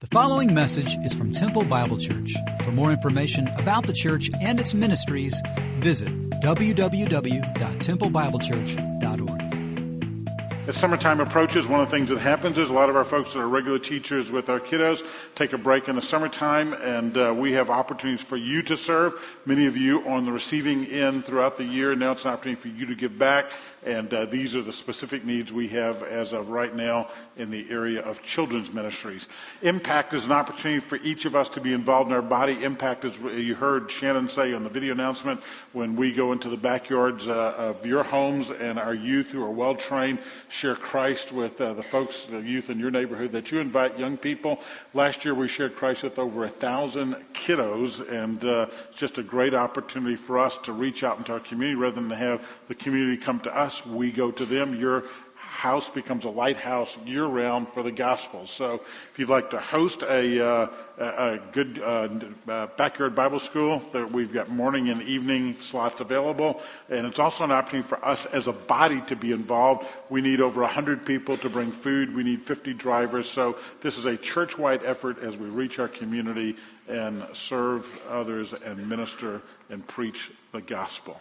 The following message is from Temple Bible Church. For more information about the church and its ministries, visit www.templebiblechurch.org. As summertime approaches, one of the things that happens is a lot of our folks that are regular teachers with our kiddos take a break in the summertime, and uh, we have opportunities for you to serve. Many of you on the receiving end throughout the year. Now it's an opportunity for you to give back. And uh, these are the specific needs we have as of right now in the area of children's ministries. Impact is an opportunity for each of us to be involved in our body. Impact is, you heard Shannon say on the video announcement, when we go into the backyards uh, of your homes and our youth who are well trained share Christ with uh, the folks, the youth in your neighborhood, that you invite young people. Last year we shared Christ with over a thousand kiddos, and uh, it's just a great opportunity for us to reach out into our community rather than to have the community come to us us, we go to them. Your house becomes a lighthouse year round for the gospel. So if you'd like to host a, uh, a good uh, backyard Bible school, we've got morning and evening slots available. And it's also an opportunity for us as a body to be involved. We need over 100 people to bring food. We need 50 drivers. So this is a church-wide effort as we reach our community and serve others and minister and preach the gospel.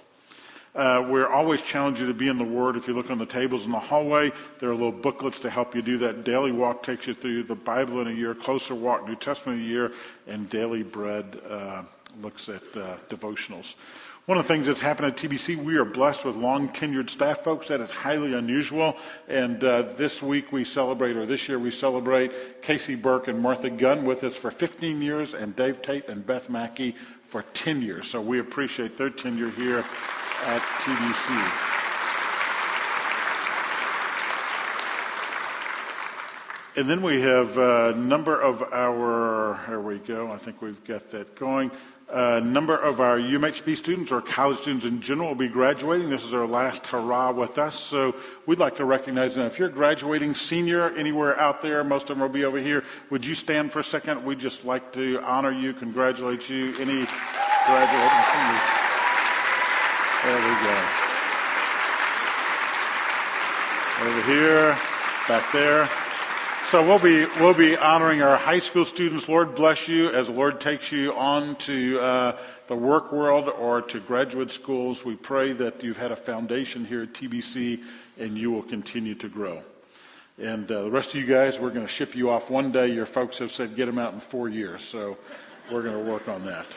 Uh, we're always challenging you to be in the Word. If you look on the tables in the hallway, there are little booklets to help you do that. Daily Walk takes you through the Bible in a year, Closer Walk, New Testament in a year, and Daily Bread uh, looks at uh, devotionals. One of the things that's happened at TBC, we are blessed with long tenured staff folks. That is highly unusual. And uh, this week we celebrate, or this year we celebrate Casey Burke and Martha Gunn with us for 15 years, and Dave Tate and Beth Mackey for 10 years. So we appreciate their tenure here at TBC. And then we have a number of our, here we go, I think we've got that going. A number of our UMHB students or college students in general will be graduating. This is our last hurrah with us. So we'd like to recognize them. If you're graduating senior anywhere out there, most of them will be over here. Would you stand for a second? We'd just like to honor you, congratulate you. Any graduating seniors? There we go. Over here, back there. So we'll be we'll be honoring our high school students. Lord bless you as the Lord takes you on to uh, the work world or to graduate schools. We pray that you've had a foundation here at TBC and you will continue to grow. And uh, the rest of you guys, we're going to ship you off one day. Your folks have said get them out in four years, so we're going to work on that.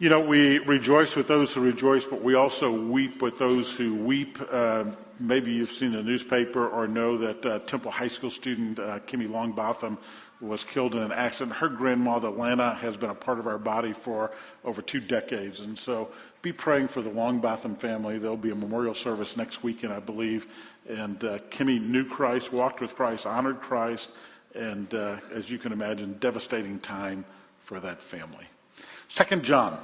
You know, we rejoice with those who rejoice, but we also weep with those who weep. Uh, maybe you've seen the newspaper or know that uh, Temple High School student uh, Kimmy Longbotham was killed in an accident. Her grandmother, Lana, has been a part of our body for over two decades. And so be praying for the Longbotham family. There'll be a memorial service next weekend, I believe. And uh, Kimmy knew Christ, walked with Christ, honored Christ, and uh, as you can imagine, devastating time for that family. Second John.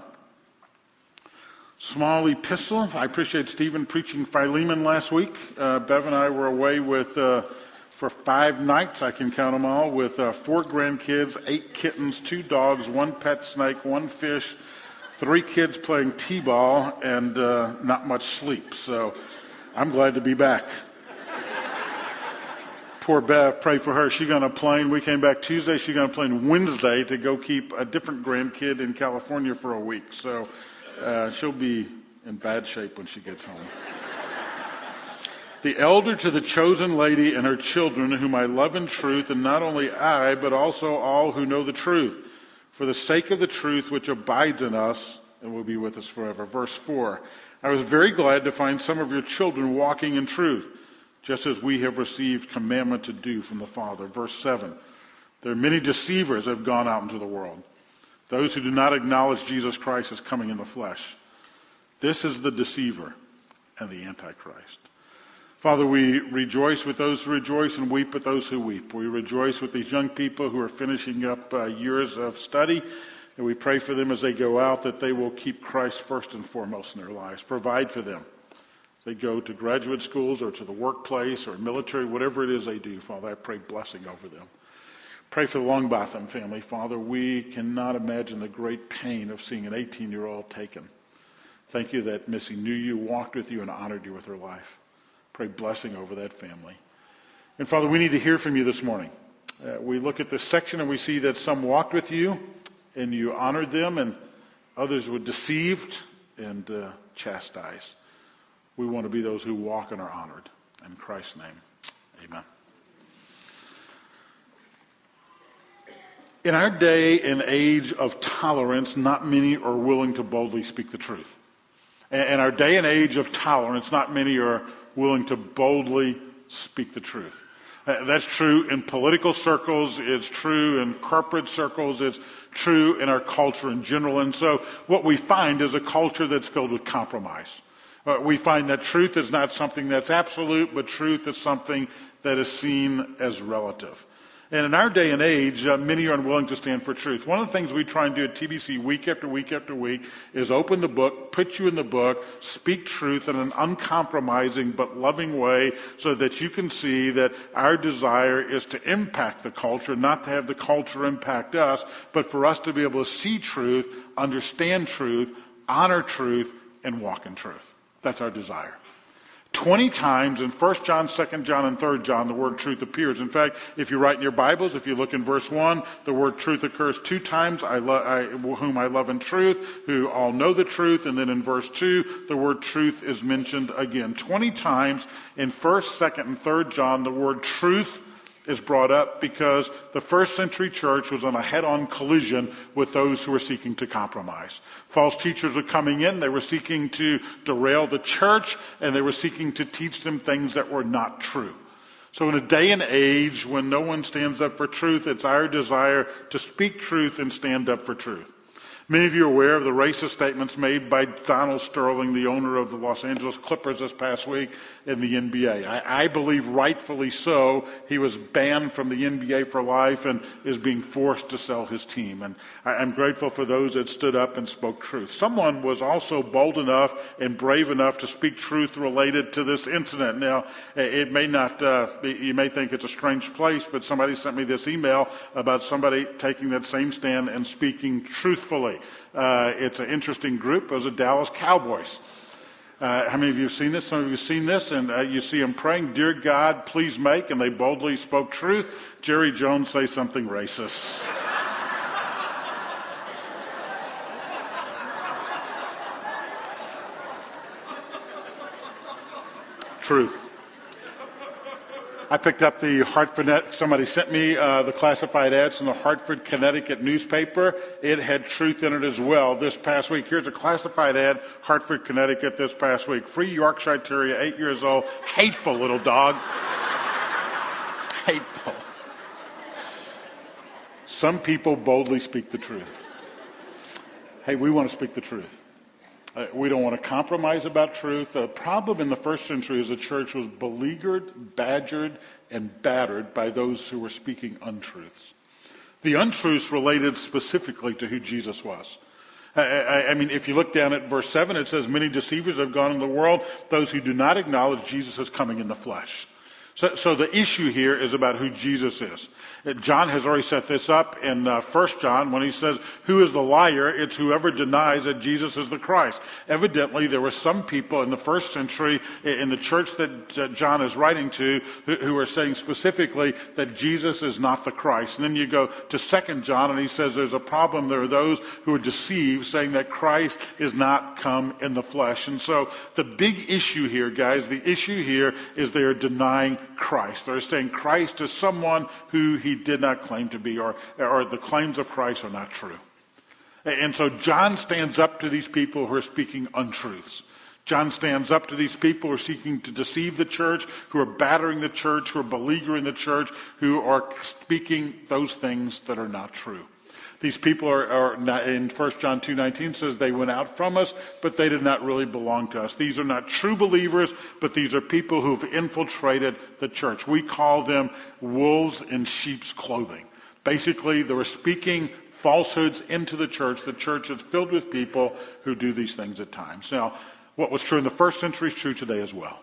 Small epistle. I appreciate Stephen preaching Philemon last week. Uh, Bev and I were away with uh, for five nights. I can count them all with uh, four grandkids, eight kittens, two dogs, one pet snake, one fish, three kids playing t-ball, and uh, not much sleep. So I'm glad to be back. Poor Bev, pray for her. She got on a plane. We came back Tuesday. She got on a plane Wednesday to go keep a different grandkid in California for a week. So uh, she'll be in bad shape when she gets home. the elder to the chosen lady and her children, whom I love in truth, and not only I, but also all who know the truth, for the sake of the truth which abides in us and will be with us forever. Verse 4. I was very glad to find some of your children walking in truth just as we have received commandment to do from the Father. Verse 7. There are many deceivers that have gone out into the world. Those who do not acknowledge Jesus Christ as coming in the flesh. This is the deceiver and the antichrist. Father, we rejoice with those who rejoice and weep with those who weep. We rejoice with these young people who are finishing up uh, years of study. And we pray for them as they go out that they will keep Christ first and foremost in their lives. Provide for them they go to graduate schools or to the workplace or military, whatever it is they do, Father, I pray blessing over them. Pray for the Longbotham family, Father. We cannot imagine the great pain of seeing an 18 year old taken. Thank you that Missy knew you, walked with you, and honored you with her life. Pray blessing over that family. And Father, we need to hear from you this morning. Uh, we look at this section and we see that some walked with you and you honored them, and others were deceived and uh, chastised. We want to be those who walk and are honored. In Christ's name, amen. In our day and age of tolerance, not many are willing to boldly speak the truth. In our day and age of tolerance, not many are willing to boldly speak the truth. Uh, that's true in political circles. It's true in corporate circles. It's true in our culture in general. And so what we find is a culture that's filled with compromise. Uh, we find that truth is not something that's absolute, but truth is something that is seen as relative. And in our day and age, uh, many are unwilling to stand for truth. One of the things we try and do at TBC week after week after week is open the book, put you in the book, speak truth in an uncompromising but loving way so that you can see that our desire is to impact the culture, not to have the culture impact us, but for us to be able to see truth, understand truth, honor truth, and walk in truth. That's our desire. 20 times in 1 John, 2 John, and 3 John, the word truth appears. In fact, if you write in your Bibles, if you look in verse 1, the word truth occurs two times, I lo- I, whom I love in truth, who all know the truth. And then in verse 2, the word truth is mentioned again. 20 times in 1st, 2nd, and 3rd John, the word truth is brought up because the first century church was on a head-on collision with those who were seeking to compromise. False teachers were coming in, they were seeking to derail the church, and they were seeking to teach them things that were not true. So in a day and age when no one stands up for truth, it's our desire to speak truth and stand up for truth. Many of you are aware of the racist statements made by Donald Sterling, the owner of the Los Angeles Clippers this past week in the NBA. I, I, believe rightfully so. He was banned from the NBA for life and is being forced to sell his team. And I, am grateful for those that stood up and spoke truth. Someone was also bold enough and brave enough to speak truth related to this incident. Now, it may not, uh, you may think it's a strange place, but somebody sent me this email about somebody taking that same stand and speaking truthfully. Uh, it's an interesting group. Those are Dallas Cowboys. Uh, how many of you have seen this? Some of you have seen this, and uh, you see them praying, "Dear God, please make," and they boldly spoke truth. Jerry Jones say something racist. truth. I picked up the Hartford, Net somebody sent me uh, the classified ads from the Hartford, Connecticut newspaper. It had truth in it as well this past week. Here's a classified ad, Hartford, Connecticut this past week. Free Yorkshire Terrier, eight years old, hateful little dog. hateful. Some people boldly speak the truth. Hey, we want to speak the truth. Uh, we don't want to compromise about truth. The problem in the first century is the church was beleaguered, badgered, and battered by those who were speaking untruths. The untruths related specifically to who Jesus was. I, I, I, mean, if you look down at verse 7, it says, Many deceivers have gone in the world, those who do not acknowledge Jesus as coming in the flesh. So, so, the issue here is about who Jesus is. John has already set this up in uh, 1 John when he says, Who is the liar? It's whoever denies that Jesus is the Christ. Evidently, there were some people in the first century in the church that John is writing to who, who are saying specifically that Jesus is not the Christ. And then you go to 2 John and he says there's a problem. There are those who are deceived saying that Christ is not come in the flesh. And so the big issue here, guys, the issue here is they are denying Christ. They're saying Christ is someone who he did not claim to be, or, or the claims of Christ are not true. And so John stands up to these people who are speaking untruths. John stands up to these people who are seeking to deceive the church, who are battering the church, who are beleaguering the church, who are speaking those things that are not true. These people are, are not, in 1 John 2.19 says they went out from us, but they did not really belong to us. These are not true believers, but these are people who've infiltrated the church. We call them wolves in sheep's clothing. Basically, they were speaking falsehoods into the church. The church is filled with people who do these things at times. Now, what was true in the first century is true today as well.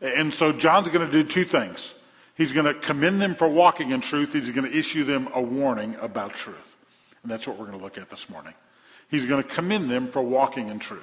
And so John's going to do two things. He's going to commend them for walking in truth. He's going to issue them a warning about truth. And that's what we're going to look at this morning. He's going to commend them for walking in truth.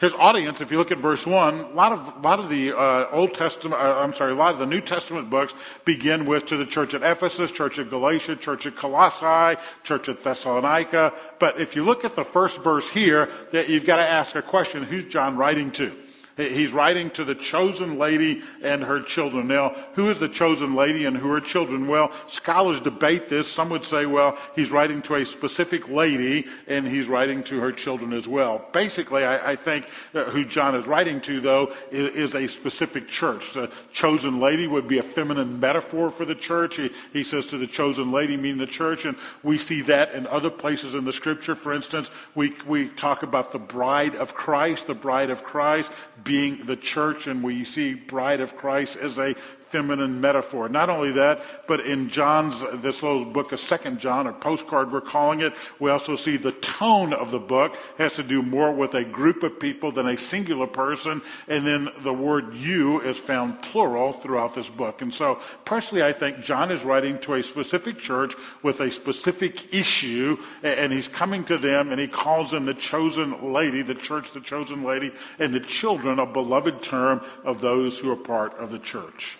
his audience, if you look at verse one, a lot of a lot of the uh, Old Testament, uh, I'm sorry, a lot of the New Testament books begin with to the church at Ephesus, church at Galatia, church at Colossae, church at Thessalonica. But if you look at the first verse here, that you've got to ask a question: Who's John writing to? He's writing to the chosen lady and her children. Now, who is the chosen lady and who are children? Well, scholars debate this. Some would say, well, he's writing to a specific lady and he's writing to her children as well. Basically, I, I think uh, who John is writing to, though, is, is, a specific church. The chosen lady would be a feminine metaphor for the church. He, he says to the chosen lady, meaning the church, and we see that in other places in the scripture. For instance, we, we talk about the bride of Christ, the bride of Christ being the church, and we see bride of Christ as a feminine metaphor. Not only that, but in John's, this little book of Second John, or postcard we're calling it, we also see the tone of the book has to do more with a group of people than a singular person, and then the word you is found plural throughout this book. And so, personally, I think John is writing to a specific church with a specific issue, and he's coming to them, and he calls them the chosen lady, the church, the chosen lady, and the children, a beloved term of those who are part of the church.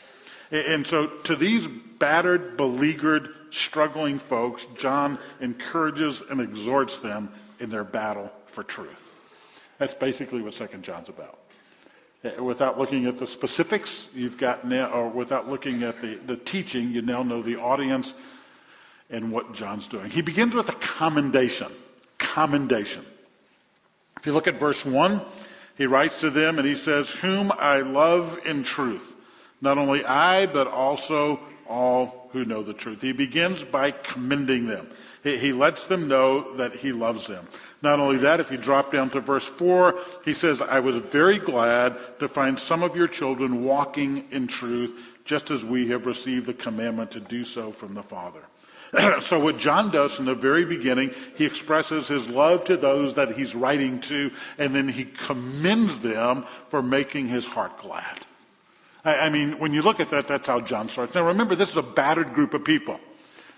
And so to these battered, beleaguered, struggling folks, John encourages and exhorts them in their battle for truth. That's basically what Second John's about. Uh, without looking at the specifics, you've got now, or without looking at the, the teaching, you now know the audience and what John's doing. He begins with a commendation. Commendation. If you look at verse 1, he writes to them and he says, Whom I love in truth. Not only I, but also all who know the truth. He begins by commending them. He, he, lets them know that he loves them. Not only that, if you drop down to verse 4, he says, I was very glad to find some of your children walking in truth, just as we have received the commandment to do so from the Father. so what John does from the very beginning, he expresses his love to those that he's writing to, and then he commends them for making his heart glad. I, I mean, when you look at that, that's how John starts. Now remember, this is a battered group of people.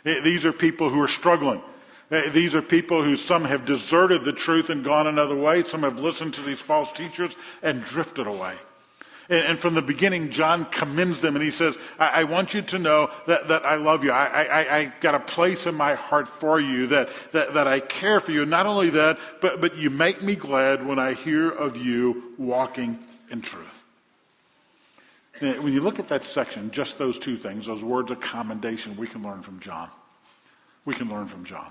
Eh, these are people who are struggling. Eh, these are people who some have deserted the truth and gone another way. Some have listened to these false teachers and drifted away. And, and from the beginning, John commends them and he says, I, I want you to know that, that I love you. I, I, I got a place in my heart for you, that, that, that I care for you. Not only that, but, but you make me glad when I hear of you walking in truth. When you look at that section, just those two things, those words of commendation, we can learn from John. We can learn from John.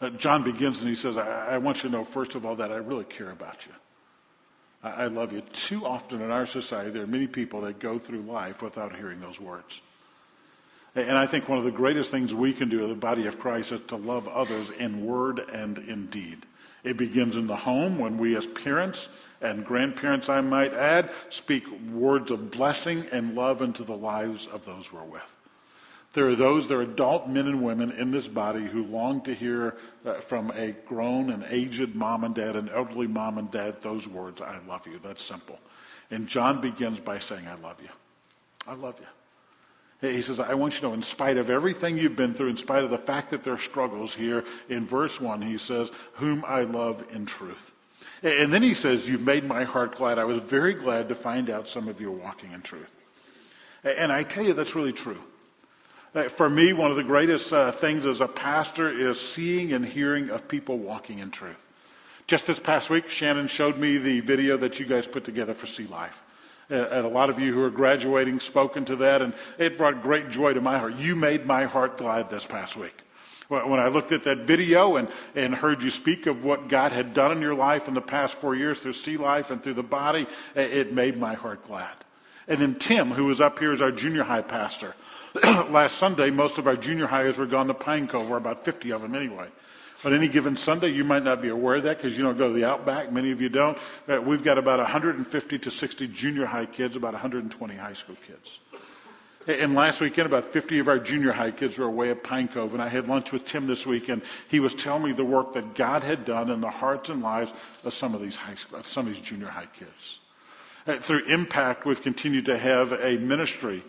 Uh, John begins and he says, I, I, want you to know, first of all, that I really care about you. I, I love you. Too often in our society, there are many people that go through life without hearing those words. And I think one of the greatest things we can do as the body of Christ is to love others in word and in deed. It begins in the home when we as parents and grandparents, I might add, speak words of blessing and love into the lives of those we're with. There are those, there are adult men and women in this body who long to hear uh, from a grown and aged mom and dad, an elderly mom and dad, those words, I love you. That's simple. And John begins by saying, I love you. I love you. He says, I want you to know, in spite of everything you've been through, in spite of the fact that there are struggles here, in verse 1, he says, whom I love in truth. And then he says, You've made my heart glad. I was very glad to find out some of you are walking in truth. And I tell you, that's really true. For me, one of the greatest uh, things as a pastor is seeing and hearing of people walking in truth. Just this past week, Shannon showed me the video that you guys put together for Sea Life. And a lot of you who are graduating spoken to that, and it brought great joy to my heart. You made my heart glad this past week. When I looked at that video and, and heard you speak of what God had done in your life in the past four years through Sea Life and through the body, it made my heart glad. And then Tim, who was up here as our junior high pastor, last Sunday, most of our junior hires were gone to Pine Cove, or about 50 of them anyway. But any given Sunday, you might not be aware of that because you don't go to the Outback. Many of you don't. We've got about 150 to 60 junior high kids, about 120 high school kids. And last weekend, about 50 of our junior high kids were away at Pine Cove, and I had lunch with Tim this week, and he was telling me the work that God had done in the hearts and lives of some of these high school, some of these junior high kids. Uh, through Impact, we've continued to have a ministry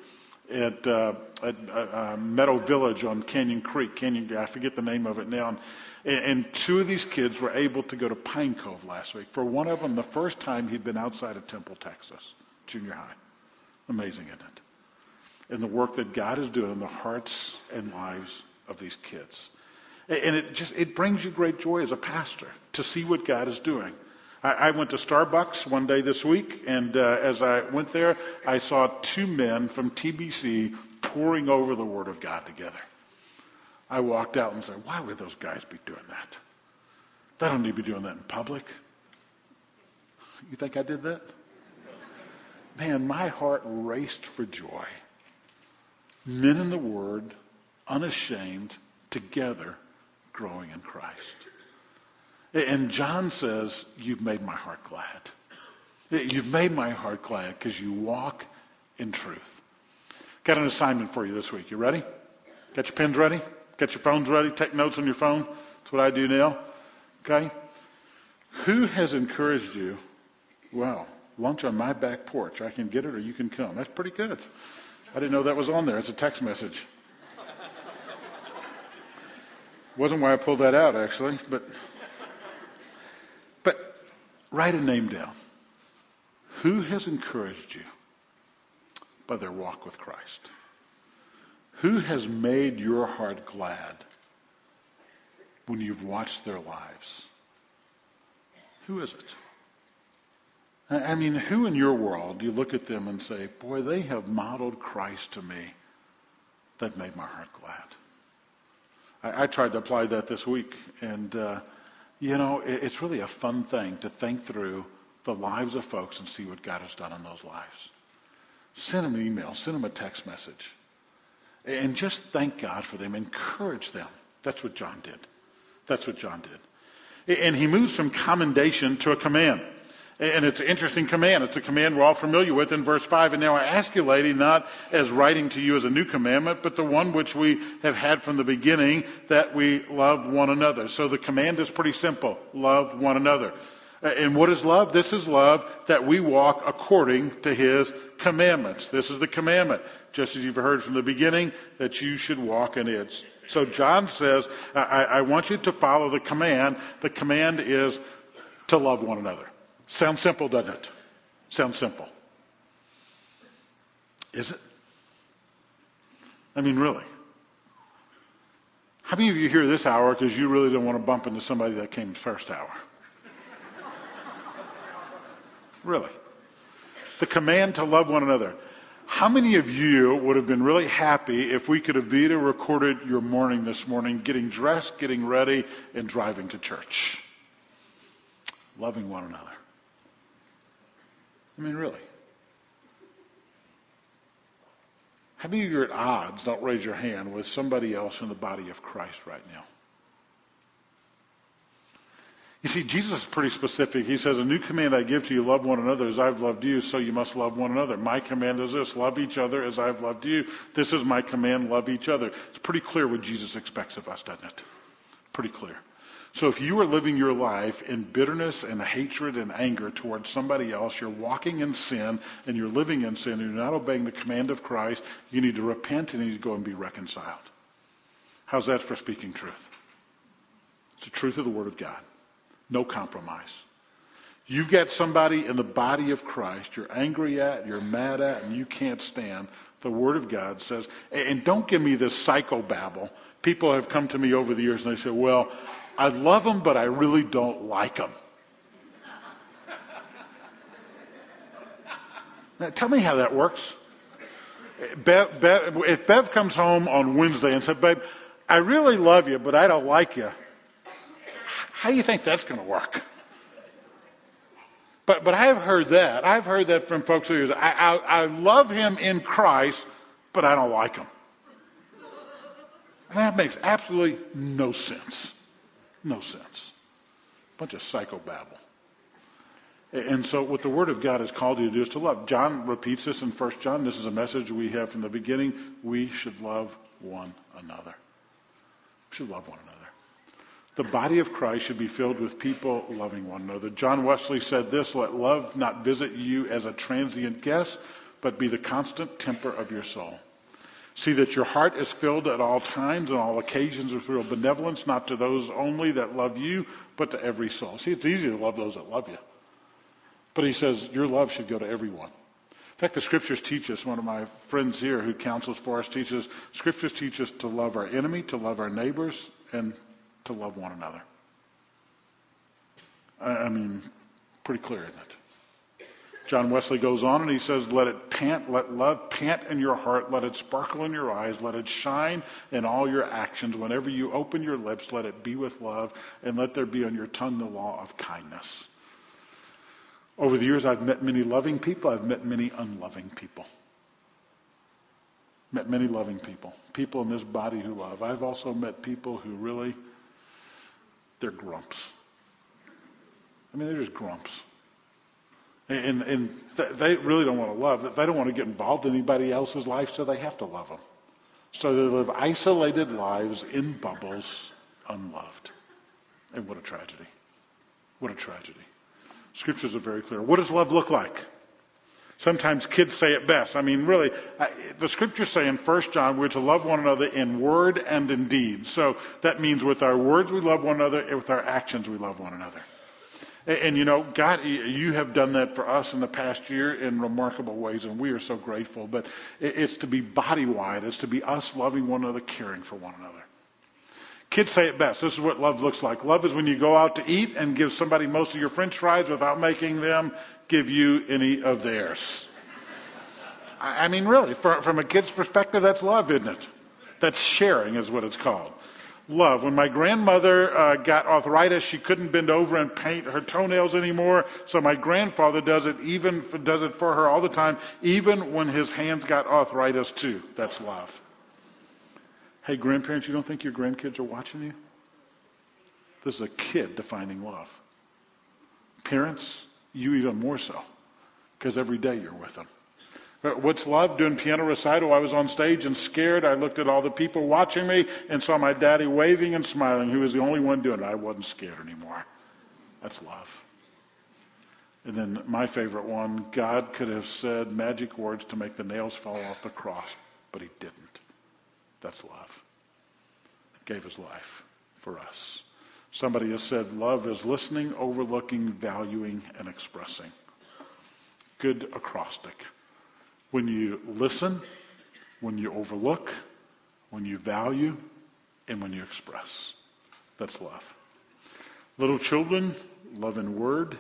at, uh, at uh, uh, Meadow Village on Canyon Creek. Canyon, I forget the name of it now. And, and two of these kids were able to go to Pine Cove last week. For one of them, the first time he'd been outside of Temple, Texas, junior high. Amazing, isn't it? And the work that God is doing in the hearts and lives of these kids. And it just it brings you great joy as a pastor to see what God is doing. I, I went to Starbucks one day this week, and uh, as I went there, I saw two men from TBC pouring over the Word of God together. I walked out and said, "Why would those guys be doing that? They don't need to be doing that in public." You think I did that? Man, my heart raced for joy. Men in the Word, unashamed, together, growing in Christ. And John says, You've made my heart glad. You've made my heart glad because you walk in truth. Got an assignment for you this week. You ready? Got your pens ready? Got your phones ready? Take notes on your phone. That's what I do now. Okay? Who has encouraged you? Well, lunch on my back porch. I can get it or you can come. That's pretty good. I didn't know that was on there. It's a text message. Wasn't why I pulled that out, actually, but but write a name down. Who has encouraged you by their walk with Christ? Who has made your heart glad when you've watched their lives? Who is it? I mean, who in your world do you look at them and say, boy, they have modeled Christ to me that made my heart glad? I, I tried to apply that this week, and uh, you know, it, it's really a fun thing to think through the lives of folks and see what God has done in those lives. Send them an email, send them a text message, and just thank God for them. Encourage them. That's what John did. That's what John did. And he moves from commendation to a command. And it's an interesting command. It's a command we're all familiar with in verse 5. And now I ask you, lady, not as writing to you as a new commandment, but the one which we have had from the beginning, that we love one another. So the command is pretty simple. Love one another. And what is love? This is love that we walk according to his commandments. This is the commandment, just as you've heard from the beginning, that you should walk in it. So John says, I, I want you to follow the command. The command is to love one another. Sounds simple, doesn't it? Sounds simple. Is it? I mean, really. How many of you here this hour because you really don't want to bump into somebody that came first hour? really. The command to love one another. How many of you would have been really happy if we could have video recorded your morning this morning, getting dressed, getting ready, and driving to church? Loving one another. I mean, really. How many of you are at odds, don't raise your hand, with somebody else in the body of Christ right now? You see, Jesus is pretty specific. He says, A new command I give to you, love one another as I've loved you, so you must love one another. My command is this love each other as I've loved you. This is my command, love each other. It's pretty clear what Jesus expects of us, doesn't it? Pretty clear. So if you are living your life in bitterness and hatred and anger towards somebody else, you're walking in sin and you're living in sin and you're not obeying the command of Christ, you need to repent and you need to go and be reconciled. How's that for speaking truth? It's the truth of the Word of God. No compromise. You've got somebody in the body of Christ you're angry at, you're mad at, and you can't stand. The Word of God says, and don't give me this psychobabble. People have come to me over the years and they say, well, I love them, but I really don't like them. Now, tell me how that works. Bev, Bev, if Bev comes home on Wednesday and says, babe, I really love you, but I don't like you, how do you think that's going to work? But, but I've heard that. I've heard that from folks who say, I, I, I love him in Christ, but I don't like him. And that makes absolutely no sense. No sense. Bunch of psychobabble. And so what the Word of God has called you to do is to love. John repeats this in 1 John. This is a message we have from the beginning. We should love one another. We should love one another. The body of Christ should be filled with people loving one another. John Wesley said this, let love not visit you as a transient guest, but be the constant temper of your soul. See that your heart is filled at all times and all occasions with real benevolence, not to those only that love you, but to every soul. See, it's easy to love those that love you. But he says your love should go to everyone. In fact, the scriptures teach us, one of my friends here who counsels for us teaches, scriptures teach us to love our enemy, to love our neighbors, and to love one another. I mean, pretty clear, isn't it? John Wesley goes on and he says, Let it pant, let love pant in your heart, let it sparkle in your eyes, let it shine in all your actions. Whenever you open your lips, let it be with love, and let there be on your tongue the law of kindness. Over the years, I've met many loving people, I've met many unloving people. Met many loving people, people in this body who love. I've also met people who really, they're grumps. I mean, they're just grumps. And, and they really don't want to love. They don't want to get involved in anybody else's life, so they have to love them. So they live isolated lives in bubbles, unloved. And what a tragedy. What a tragedy. Scriptures are very clear. What does love look like? Sometimes kids say it best. I mean, really, the scriptures say in 1 John we're to love one another in word and in deed. So that means with our words we love one another, and with our actions we love one another. And, and, you know, God, you have done that for us in the past year in remarkable ways, and we are so grateful. But it's to be body wide. It's to be us loving one another, caring for one another. Kids say it best. This is what love looks like. Love is when you go out to eat and give somebody most of your french fries without making them give you any of theirs. I mean, really, from a kid's perspective, that's love, isn't it? That's sharing, is what it's called love. When my grandmother uh, got arthritis, she couldn't bend over and paint her toenails anymore. So my grandfather does it even does it for her all the time, even when his hands got arthritis too. That's love. Hey, grandparents, you don't think your grandkids are watching you? This is a kid defining love. Parents, you even more so, because every day you're with them. What's love? Doing piano recital. I was on stage and scared. I looked at all the people watching me and saw my daddy waving and smiling, He was the only one doing it. I wasn't scared anymore. That's love. And then my favorite one God could have said magic words to make the nails fall off the cross, but he didn't. That's love. He gave his life for us. Somebody has said love is listening, overlooking, valuing, and expressing. Good acrostic when you listen, when you overlook, when you value, and when you express. That's love. Little children, love in word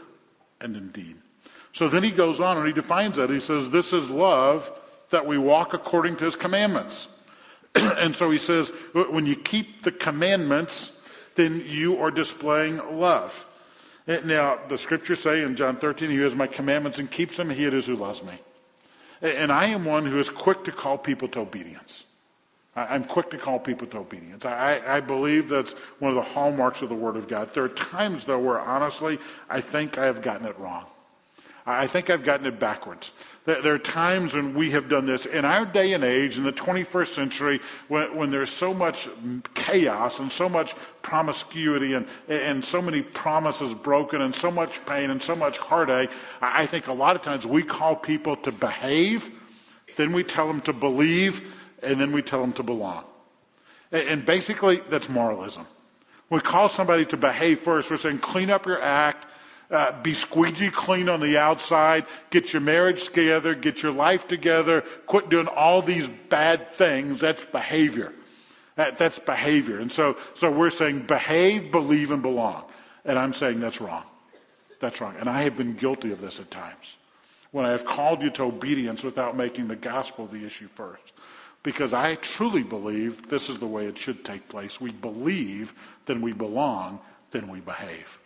and in deed. So then he goes on and he defines that. He says, This is love that we walk according to his commandments. and so he says, When you keep the commandments, then you are displaying love. Now, the scriptures say in John 13, He has my commandments and keeps them, he it is who loves me. And I am one who is quick to call people to obedience. I'm quick to call people to obedience. I, I, believe that's one of the hallmarks of the Word of God. There are times, though, where honestly, I think I have gotten it wrong. I think I've gotten it backwards. There are times when we have done this. In our day and age, in the 21st century, when, when there's so much chaos and so much promiscuity and, and so many promises broken and so much pain and so much heartache, I think a lot of times we call people to behave, then we tell them to believe, and then we tell them to belong. And basically, that's moralism. We call somebody to behave first. We're saying, clean up your act uh, be squeegee clean on the outside, get your marriage together, get your life together, quit doing all these bad things. That's behavior. That, that's behavior. And so, so we're saying behave, believe, and belong. And I'm saying that's wrong. That's wrong. And I have been guilty of this at times. When I have called you to obedience without making the gospel the issue first. Because I truly believe this is the way it should take place. We believe, then we belong, then we behave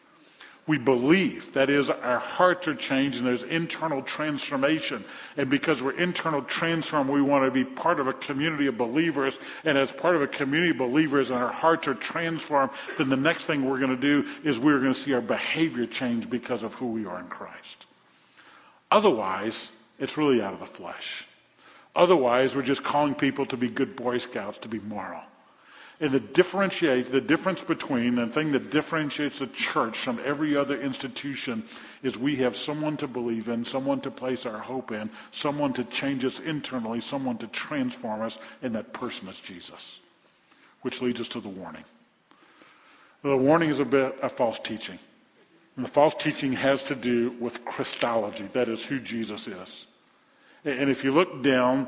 we believe. That is, our hearts are changed and there's internal transformation. And because we're internal transformed, we want to be part of a community of believers. And as part of a community of believers and our hearts are transformed, then the next thing we're going to do is we're going to see our behavior change because of who we are in Christ. Otherwise, it's really out of the flesh. Otherwise, we're just calling people to be good Boy Scouts, to be moral. And the differentiate, the difference between the thing that differentiates the church from every other institution is we have someone to believe in, someone to place our hope in, someone to change us internally, someone to transform us, and that person is Jesus. Which leads us to the warning. The warning is a bit of false teaching. And the false teaching has to do with Christology, that is who Jesus is. And if you look down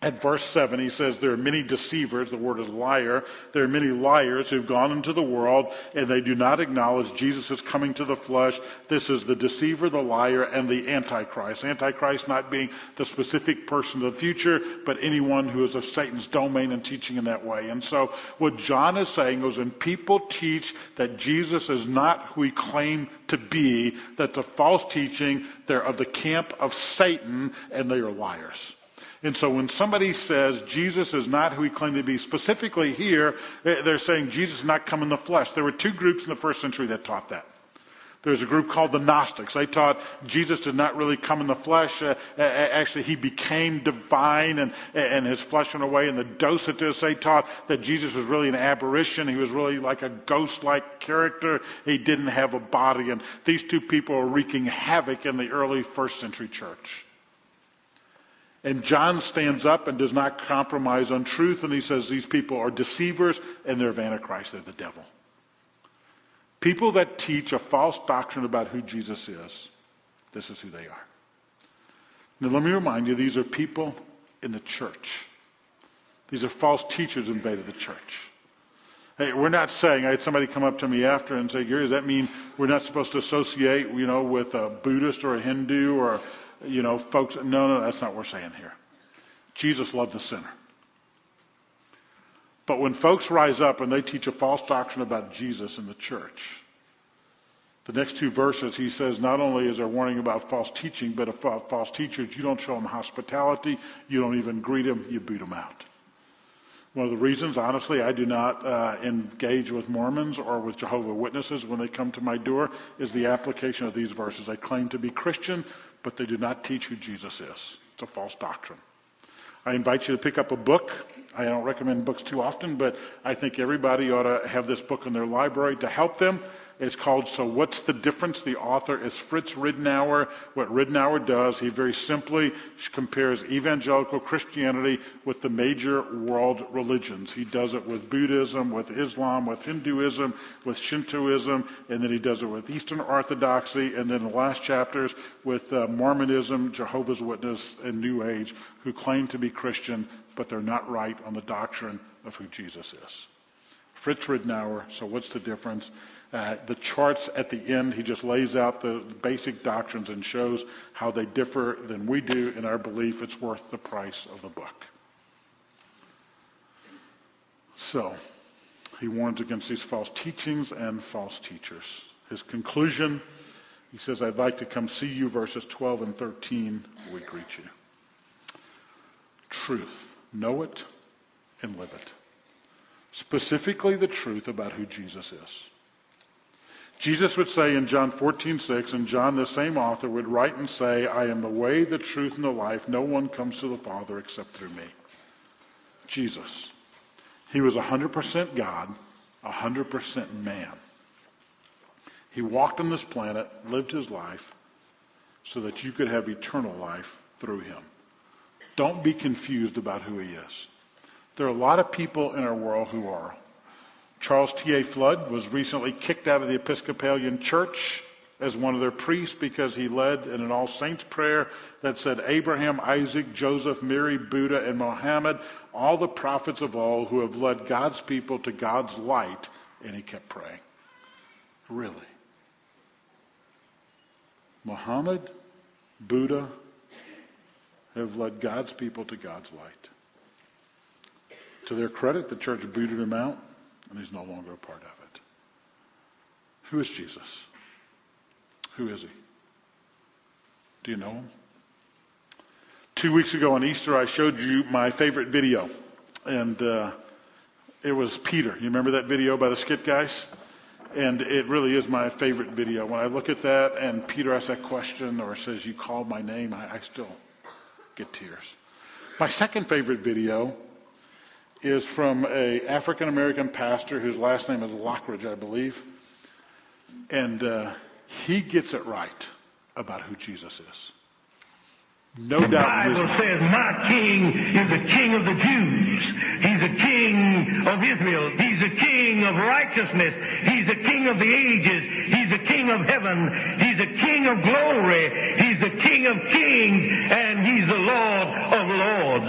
at verse 7, he says, There are many deceivers, the word is liar. There are many liars who've gone into the world and they do not acknowledge Jesus is coming to the flesh. This is the deceiver, the liar, and the Antichrist. Antichrist not being the specific person of the future, but anyone who is of Satan's domain and teaching in that way. And so what John is saying is when people teach that Jesus is not who he claimed to be, that's a false teaching, they're of the camp of Satan and they are liars. And so when somebody says Jesus is not who he claimed to be, specifically here, eh, they're saying Jesus is not come in the flesh. There were two groups in the first century that taught that. There's a group called the Gnostics. They taught Jesus did not really come in the flesh. Uh, actually, he became divine and, and his flesh went away. And the Docetists, they taught that Jesus was really an aberration. He was really like a ghost-like character. He didn't have a body. And these two people are wreaking havoc in the early first century church. And John stands up and does not compromise on truth, and he says these people are deceivers and they're Antichrist, they're the devil. People that teach a false doctrine about who Jesus is, this is who they are. Now, let me remind you, these are people in the church. These are false teachers invaded the church. Hey, we're not saying, I had somebody come up to me after and say, Gary, does that mean we're not supposed to associate, you know, with a Buddhist or a Hindu or you know, folks, no, no, that's not what we're saying here. Jesus loved the sinner. But when folks rise up and they teach a false doctrine about Jesus in the church, the next two verses, he says, not only is there warning about false teaching, but about false teachers, you don't show them hospitality, you don't even greet them, you boot them out. One of the reasons, honestly, I do not uh, engage with Mormons or with Jehovah Witnesses when they come to my door is the application of these verses. They claim to be Christian, but they do not teach who Jesus is. It's a false doctrine. I invite you to pick up a book. I don't recommend books too often, but I think everybody ought to have this book in their library to help them it's called So What's the Difference? The author is Fritz Ridenour. What Ridenour does, he very simply compares evangelical Christianity with the major world religions. He does it with Buddhism, with Islam, with Hinduism, with Shintoism, and then he does it with Eastern Orthodoxy, and then the last chapters with uh, Mormonism, Jehovah's Witness, and New Age, who claim to be Christian, but they're not right on the doctrine of who Jesus is. Fritz Ridenour, so what's the difference? Uh, the charts at the end, he just lays out the basic doctrines and shows how they differ than we do in our belief it's worth the price of the book. So, he warns against these false teachings and false teachers. His conclusion, he says, I'd like to come see you, verses 12 and 13. We greet you. Truth. Know it and live it. Specifically, the truth about who Jesus is. Jesus would say in John 14:6, and John, the same author, would write and say, I am the way, the truth, and the life. No one comes to the Father except through me. Jesus. He was 100% God, 100% man. He walked on this planet, lived his life, so that you could have eternal life through him. Don't be confused about who he is. There are a lot of people in our world who are Charles T.A. Flood was recently kicked out of the Episcopalian Church as one of their priests because he led in an all saints prayer that said Abraham, Isaac, Joseph, Mary, Buddha, and Mohammed, all the prophets of all who have led God's people to God's light, and he kept praying. Really? Muhammad, Buddha have led God's people to God's light. To their credit, the church booted him out and he's no longer a part of it. Who is Jesus? Who is he? Do you know him? Two weeks ago on Easter, I showed you my favorite video, and uh, it was Peter. You remember that video by the Skit Guys? And it really is my favorite video. When I look at that and Peter asks that question or says, You called my name, I, I still get tears. My second favorite video is from a African American pastor whose last name is Lockridge, I believe. And uh, he gets it right about who Jesus is. No the doubt. Bible says, My king is the king of the Jews. He's the king of Israel. He's the king of righteousness. He's the king of the ages. He's the king of heaven. He's the king of glory. He's the king of kings. And he's the Lord of lords.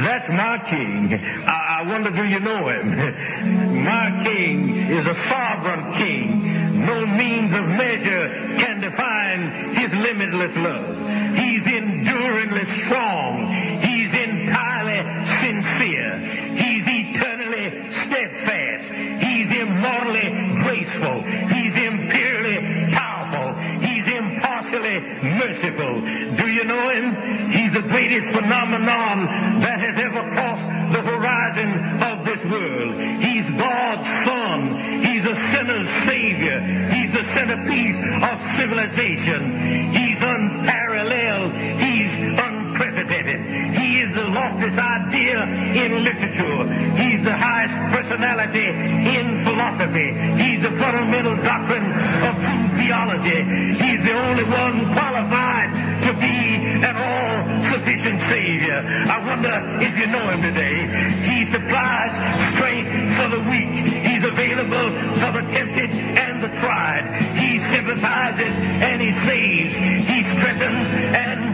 That's my king. I, I wonder, do you know him? my king is a sovereign king. No means of measure can define his limitless love. He's enduringly strong. He's entirely sincere. He's eternally steadfast. He's immortally graceful. He's imperially powerful. He's impartially merciful. Do you know him? He's the greatest phenomenon centerpiece of civilization. He's unparalleled. He's unprecedented. He is the loftiest idea in literature. He's the highest personality in philosophy. He's the fundamental doctrine of true theology. He's the only one qualified to be an all-sufficient Savior. I wonder if you know him today. He supplies strength for the weak. He's available for the tempted and the tried. He sympathizes and he saves. He strengthens and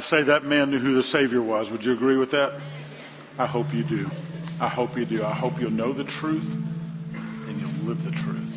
I'd say that man knew who the Savior was. Would you agree with that? I hope you do. I hope you do. I hope you'll know the truth and you'll live the truth.